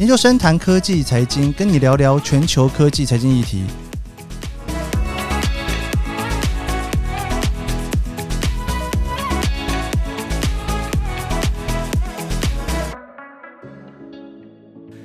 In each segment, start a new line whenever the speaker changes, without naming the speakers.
研究生谈科技财经，跟你聊聊全球科技财经议题。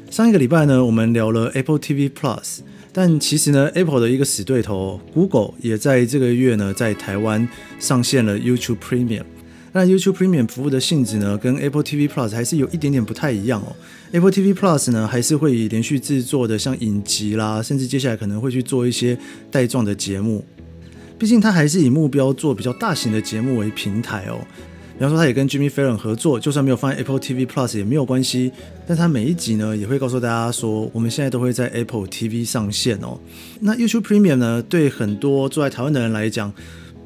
上一个礼拜呢，我们聊了 Apple TV Plus，但其实呢，Apple 的一个死对头 Google 也在这个月呢，在台湾上线了 YouTube Premium。那 YouTube Premium 服务的性质呢，跟 Apple TV Plus 还是有一点点不太一样哦。Apple TV Plus 呢，还是会以连续制作的，像影集啦，甚至接下来可能会去做一些带状的节目。毕竟它还是以目标做比较大型的节目为平台哦。比方说，它也跟 Jimmy Fallon 合作，就算没有放在 Apple TV Plus 也没有关系。但它每一集呢，也会告诉大家说，我们现在都会在 Apple TV 上线哦。那 YouTube Premium 呢，对很多住在台湾的人来讲，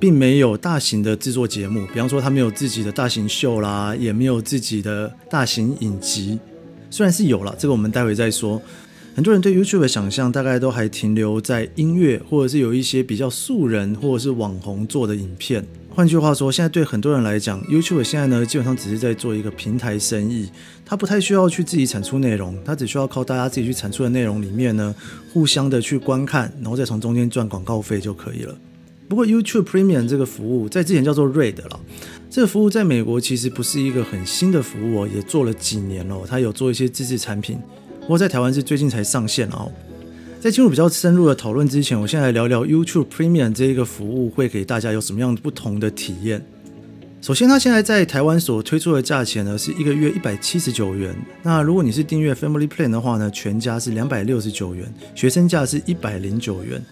并没有大型的制作节目，比方说他没有自己的大型秀啦，也没有自己的大型影集。虽然是有了，这个我们待会再说。很多人对 YouTube 的想象大概都还停留在音乐，或者是有一些比较素人或者是网红做的影片。换句话说，现在对很多人来讲，YouTube 现在呢基本上只是在做一个平台生意，它不太需要去自己产出内容，它只需要靠大家自己去产出的内容里面呢，互相的去观看，然后再从中间赚广告费就可以了。不过 YouTube Premium 这个服务在之前叫做 Red 了，这个服务在美国其实不是一个很新的服务哦，也做了几年了。它有做一些自制产品，不过在台湾是最近才上线哦。在进入比较深入的讨论之前，我先来聊聊 YouTube Premium 这一个服务会给大家有什么样不同的体验。首先，它现在在台湾所推出的价钱呢是一个月一百七十九元。那如果你是订阅 Family Plan 的话呢，全家是两百六十九元，学生价是一百零九元。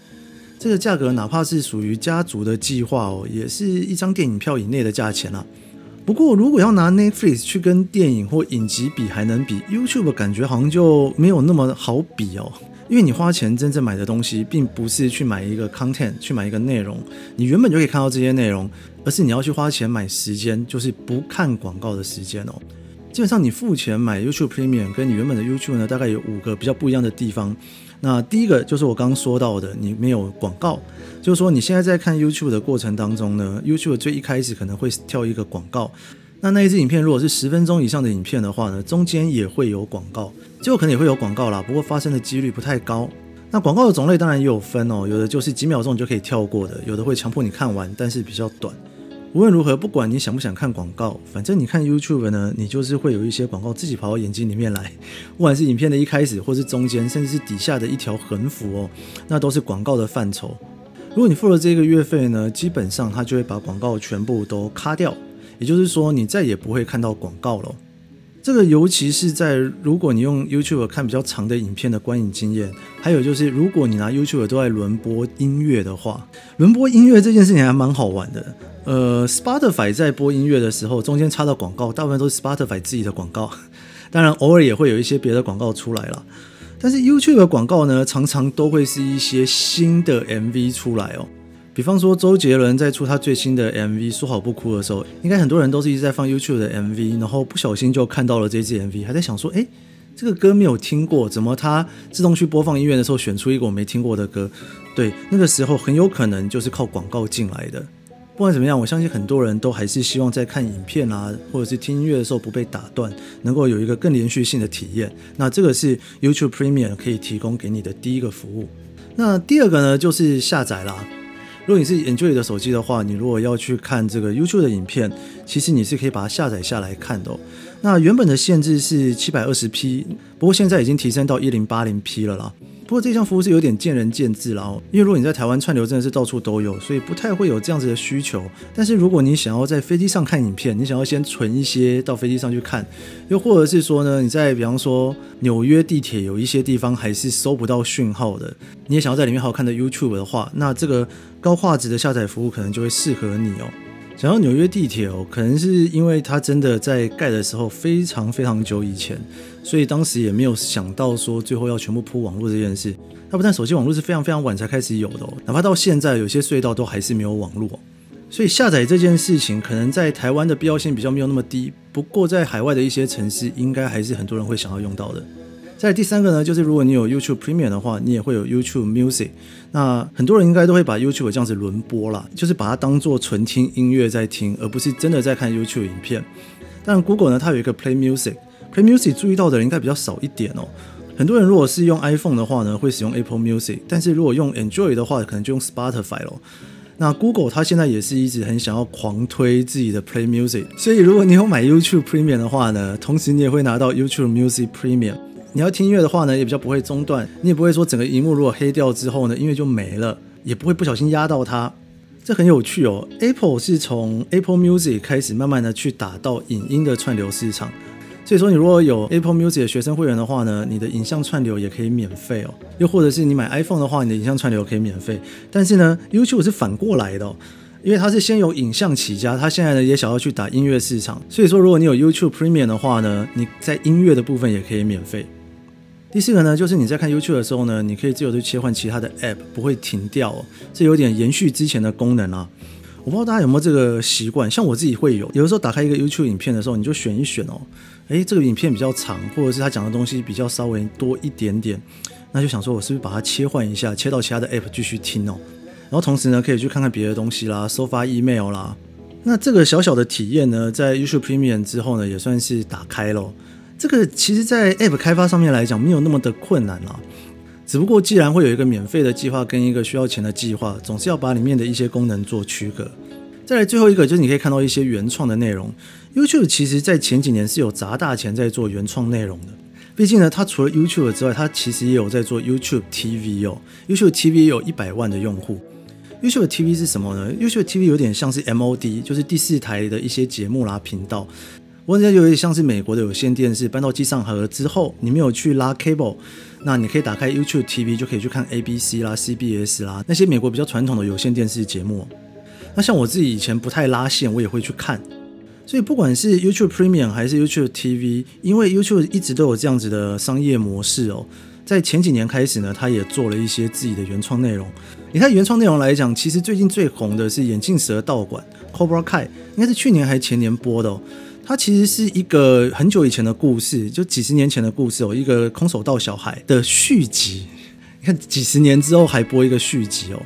这个价格哪怕是属于家族的计划哦，也是一张电影票以内的价钱啦。不过如果要拿 Netflix 去跟电影或影集比，还能比 YouTube 感觉好像就没有那么好比哦。因为你花钱真正买的东西，并不是去买一个 content，去买一个内容，你原本就可以看到这些内容，而是你要去花钱买时间，就是不看广告的时间哦。基本上你付钱买 YouTube Premium，跟你原本的 YouTube 呢，大概有五个比较不一样的地方。那第一个就是我刚刚说到的，你没有广告，就是说你现在在看 YouTube 的过程当中呢，YouTube 最一开始可能会跳一个广告，那那一支影片如果是十分钟以上的影片的话呢，中间也会有广告，最后可能也会有广告啦，不过发生的几率不太高。那广告的种类当然也有分哦，有的就是几秒钟你就可以跳过的，有的会强迫你看完，但是比较短。无论如何，不管你想不想看广告，反正你看 YouTube 呢，你就是会有一些广告自己跑到眼睛里面来。不管是影片的一开始，或是中间，甚至是底下的一条横幅哦，那都是广告的范畴。如果你付了这个月费呢，基本上它就会把广告全部都卡掉，也就是说你再也不会看到广告了。这个尤其是在如果你用 YouTube 看比较长的影片的观影经验，还有就是如果你拿 YouTube 都在轮播音乐的话，轮播音乐这件事情还蛮好玩的。呃，Spotify 在播音乐的时候，中间插到广告，大部分都是 Spotify 自己的广告，当然偶尔也会有一些别的广告出来了。但是 YouTube 的广告呢，常常都会是一些新的 MV 出来哦。比方说，周杰伦在出他最新的 MV《说好不哭》的时候，应该很多人都是一直在放 YouTube 的 MV，然后不小心就看到了这支 MV，还在想说：哎，这个歌没有听过，怎么它自动去播放音乐的时候选出一个我没听过的歌？对，那个时候很有可能就是靠广告进来的。不管怎么样，我相信很多人都还是希望在看影片啊，或者是听音乐的时候不被打断，能够有一个更连续性的体验。那这个是 YouTube Premium 可以提供给你的第一个服务。那第二个呢，就是下载啦。如果你是 Android 的手机的话，你如果要去看这个 YouTube 的影片，其实你是可以把它下载下来看的。那原本的限制是七百二十 P，不过现在已经提升到一零八零 P 了啦。不过这项服务是有点见仁见智啦，因为如果你在台湾串流真的是到处都有，所以不太会有这样子的需求。但是如果你想要在飞机上看影片，你想要先存一些到飞机上去看，又或者是说呢，你在比方说纽约地铁有一些地方还是收不到讯号的，你也想要在里面好好看的 YouTube 的话，那这个高画质的下载服务可能就会适合你哦。讲到纽约地铁哦，可能是因为它真的在盖的时候非常非常久以前，所以当时也没有想到说最后要全部铺网络这件事。它不但手机网络是非常非常晚才开始有的，哪怕到现在有些隧道都还是没有网络。所以下载这件事情可能在台湾的必要性比较没有那么低，不过在海外的一些城市应该还是很多人会想要用到的。在第三个呢，就是如果你有 YouTube Premium 的话，你也会有 YouTube Music。那很多人应该都会把 YouTube 这样子轮播啦，就是把它当做纯听音乐在听，而不是真的在看 YouTube 影片。但 Google 呢，它有一个 Play Music。Play Music 注意到的人应该比较少一点哦。很多人如果是用 iPhone 的话呢，会使用 Apple Music，但是如果用 Android 的话，可能就用 Spotify 咯。那 Google 它现在也是一直很想要狂推自己的 Play Music，所以如果你有买 YouTube Premium 的话呢，同时你也会拿到 YouTube Music Premium。你要听音乐的话呢，也比较不会中断，你也不会说整个荧幕如果黑掉之后呢，音乐就没了，也不会不小心压到它。这很有趣哦。Apple 是从 Apple Music 开始慢慢的去打到影音的串流市场。所以说，你如果有 Apple Music 的学生会员的话呢，你的影像串流也可以免费哦。又或者是你买 iPhone 的话，你的影像串流可以免费。但是呢，YouTube 是反过来的，因为它是先有影像起家，它现在呢也想要去打音乐市场。所以说，如果你有 YouTube Premium 的话呢，你在音乐的部分也可以免费。第四个呢，就是你在看 YouTube 的时候呢，你可以自由的切换其他的 App，不会停掉哦。这有点延续之前的功能啊。我不知道大家有没有这个习惯，像我自己会有，有的时候打开一个 YouTube 影片的时候，你就选一选哦。诶，这个影片比较长，或者是他讲的东西比较稍微多一点点，那就想说，我是不是把它切换一下，切到其他的 app 继续听哦？然后同时呢，可以去看看别的东西啦，收发 email 啦。那这个小小的体验呢，在 YouTube Premium 之后呢，也算是打开了。这个其实，在 app 开发上面来讲，没有那么的困难啦。只不过，既然会有一个免费的计划跟一个需要钱的计划，总是要把里面的一些功能做区隔。再来最后一个，就是你可以看到一些原创的内容。YouTube 其实在前几年是有砸大钱在做原创内容的。毕竟呢，它除了 YouTube 之外，它其实也有在做 YouTube TV 哦。YouTube TV 有一百万的用户。YouTube TV 是什么呢？YouTube TV 有点像是 MOD，就是第四台的一些节目啦频道。我觉得有点像是美国的有线电视搬到机上盒之后，你没有去拉 cable，那你可以打开 YouTube TV 就可以去看 ABC 啦、CBS 啦那些美国比较传统的有线电视节目。那像我自己以前不太拉线，我也会去看。所以不管是 YouTube Premium 还是 YouTube TV，因为 YouTube 一直都有这样子的商业模式哦。在前几年开始呢，他也做了一些自己的原创内容。你看原创内容来讲，其实最近最红的是眼镜蛇道馆 Cobra Kai，应该是去年还是前年播的哦。它其实是一个很久以前的故事，就几十年前的故事哦，一个空手道小孩的续集。你看几十年之后还播一个续集哦。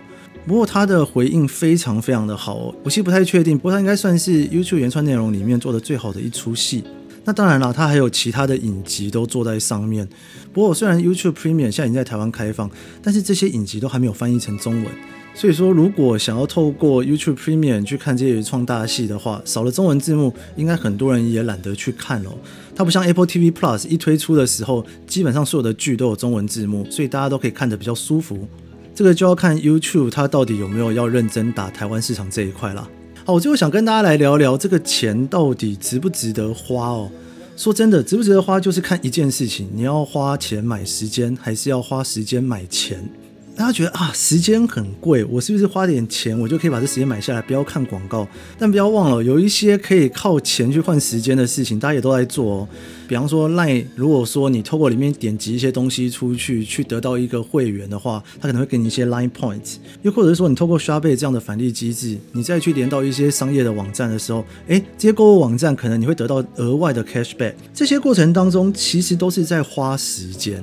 不过他的回应非常非常的好哦，我其实不太确定，不过他应该算是 YouTube 原创内容里面做的最好的一出戏。那当然了，他还有其他的影集都做在上面。不过虽然 YouTube Premium 现在已经在台湾开放，但是这些影集都还没有翻译成中文。所以说，如果想要透过 YouTube Premium 去看这些原创大戏的话，少了中文字幕，应该很多人也懒得去看哦。它不像 Apple TV Plus 一推出的时候，基本上所有的剧都有中文字幕，所以大家都可以看得比较舒服。这个就要看 YouTube 它到底有没有要认真打台湾市场这一块啦。好，我最后想跟大家来聊聊这个钱到底值不值得花哦。说真的，值不值得花就是看一件事情，你要花钱买时间，还是要花时间买钱。大家觉得啊，时间很贵，我是不是花点钱，我就可以把这时间买下来，不要看广告？但不要忘了，有一些可以靠钱去换时间的事情，大家也都在做哦。比方说赖如果说你透过里面点击一些东西出去，去得到一个会员的话，他可能会给你一些 Line Points。又或者是说，你透过刷倍这样的返利机制，你再去连到一些商业的网站的时候，诶，这些购物网站可能你会得到额外的 Cashback。这些过程当中，其实都是在花时间。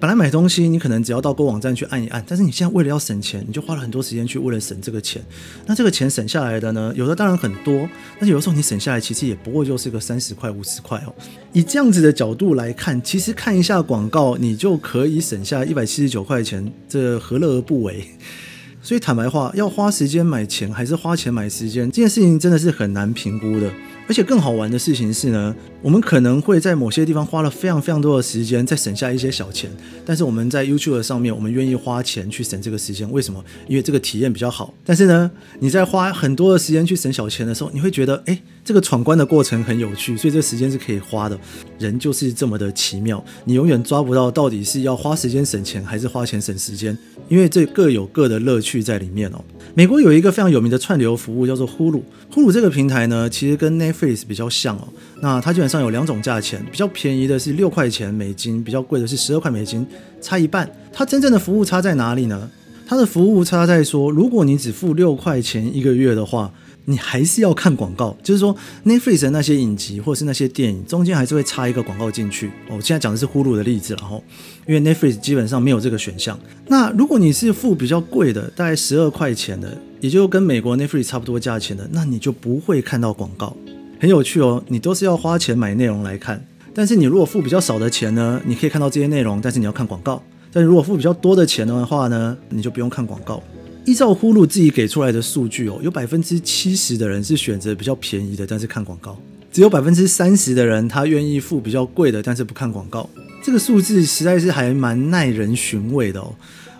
本来买东西，你可能只要到购物网站去按一按，但是你现在为了要省钱，你就花了很多时间去为了省这个钱。那这个钱省下来的呢？有的当然很多，但是有的时候你省下来其实也不过就是个三十块、五十块哦。以这样子的角度来看，其实看一下广告，你就可以省下一百七十九块钱，这何乐而不为？所以坦白话，要花时间买钱，还是花钱买时间，这件事情真的是很难评估的。而且更好玩的事情是呢，我们可能会在某些地方花了非常非常多的时间，再省下一些小钱。但是我们在 YouTube 上面，我们愿意花钱去省这个时间，为什么？因为这个体验比较好。但是呢，你在花很多的时间去省小钱的时候，你会觉得，哎，这个闯关的过程很有趣，所以这时间是可以花的。人就是这么的奇妙，你永远抓不到到底是要花时间省钱，还是花钱省时间，因为这各有各的乐趣在里面哦。美国有一个非常有名的串流服务叫做 Hulu。Hulu 这个平台呢，其实跟 Netflix 比较像哦。那它基本上有两种价钱，比较便宜的是六块钱美金，比较贵的是十二块美金，差一半。它真正的服务差在哪里呢？它的服务差在说，如果你只付六块钱一个月的话。你还是要看广告，就是说 Netflix 的那些影集或是那些电影中间还是会插一个广告进去。我现在讲的是呼噜的例子，然后因为 Netflix 基本上没有这个选项。那如果你是付比较贵的，大概十二块钱的，也就跟美国 Netflix 差不多价钱的，那你就不会看到广告。很有趣哦，你都是要花钱买内容来看。但是你如果付比较少的钱呢，你可以看到这些内容，但是你要看广告。但如果付比较多的钱的话呢，你就不用看广告。依照呼噜自己给出来的数据哦，有百分之七十的人是选择比较便宜的，但是看广告；只有百分之三十的人他愿意付比较贵的，但是不看广告。这个数字实在是还蛮耐人寻味的哦。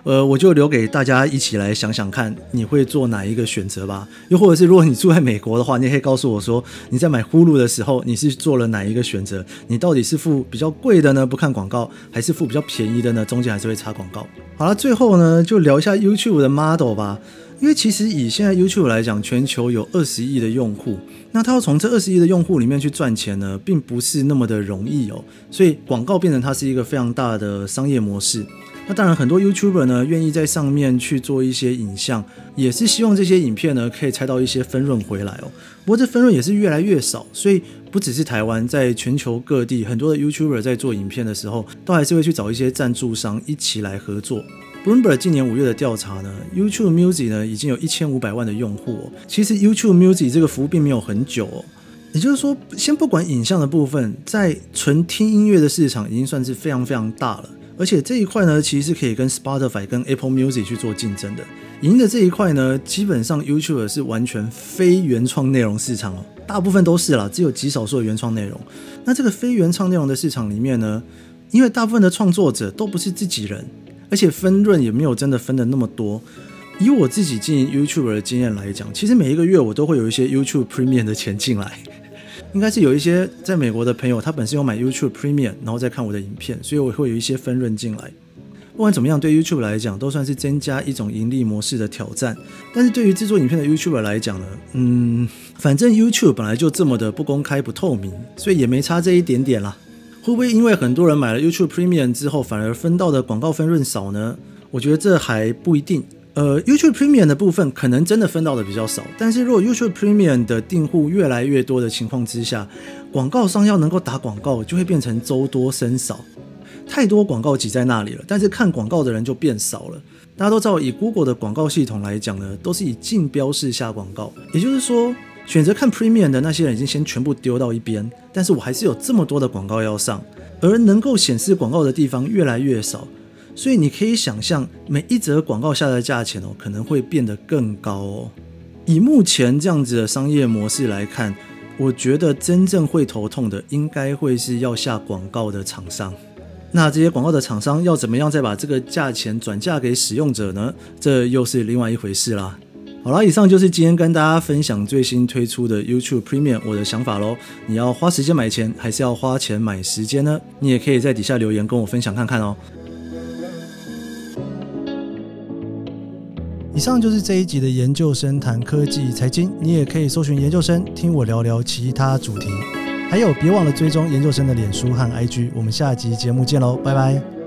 呃，我就留给大家一起来想想看，你会做哪一个选择吧？又或者是如果你住在美国的话，你也可以告诉我说，你在买呼噜的时候，你是做了哪一个选择？你到底是付比较贵的呢，不看广告，还是付比较便宜的呢？中间还是会插广告。好了，最后呢，就聊一下 YouTube 的 model 吧。因为其实以现在 YouTube 来讲，全球有二十亿的用户，那他要从这二十亿的用户里面去赚钱呢，并不是那么的容易哦。所以广告变成它是一个非常大的商业模式。那当然，很多 YouTuber 呢愿意在上面去做一些影像，也是希望这些影片呢可以拆到一些分润回来哦。不过这分润也是越来越少，所以不只是台湾，在全球各地很多的 YouTuber 在做影片的时候，都还是会去找一些赞助商一起来合作。Bloomberg 今年五月的调查呢，YouTube Music 呢已经有一千五百万的用户哦。其实 YouTube Music 这个服务并没有很久哦，也就是说，先不管影像的部分，在纯听音乐的市场已经算是非常非常大了。而且这一块呢，其实是可以跟 Spotify、跟 Apple Music 去做竞争的。赢的这一块呢，基本上 YouTube 是完全非原创内容市场哦，大部分都是啦，只有极少数的原创内容。那这个非原创内容的市场里面呢，因为大部分的创作者都不是自己人，而且分润也没有真的分的那么多。以我自己经营 YouTube 的经验来讲，其实每一个月我都会有一些 YouTube Premium 的钱进来。应该是有一些在美国的朋友，他本身有买 YouTube Premium，然后再看我的影片，所以我会有一些分润进来。不管怎么样，对 YouTube 来讲，都算是增加一种盈利模式的挑战。但是对于制作影片的 YouTuber 来讲呢，嗯，反正 YouTube 本来就这么的不公开、不透明，所以也没差这一点点啦。会不会因为很多人买了 YouTube Premium 之后，反而分到的广告分润少呢？我觉得这还不一定。呃，YouTube Premium 的部分可能真的分到的比较少，但是如果 YouTube Premium 的订户越来越多的情况之下，广告商要能够打广告就会变成周多生少，太多广告挤在那里了，但是看广告的人就变少了。大家都知道，以 Google 的广告系统来讲呢，都是以竞标式下广告，也就是说，选择看 Premium 的那些人已经先全部丢到一边，但是我还是有这么多的广告要上，而能够显示广告的地方越来越少。所以你可以想象，每一则广告下的价钱哦，可能会变得更高哦。以目前这样子的商业模式来看，我觉得真正会头痛的，应该会是要下广告的厂商。那这些广告的厂商要怎么样再把这个价钱转嫁给使用者呢？这又是另外一回事啦。好了，以上就是今天跟大家分享最新推出的 YouTube Premium 我的想法喽。你要花时间买钱，还是要花钱买时间呢？你也可以在底下留言跟我分享看看哦。以上就是这一集的研究生谈科技财经，你也可以搜寻研究生，听我聊聊其他主题。还有，别忘了追踪研究生的脸书和 IG。我们下集节目见喽，拜拜。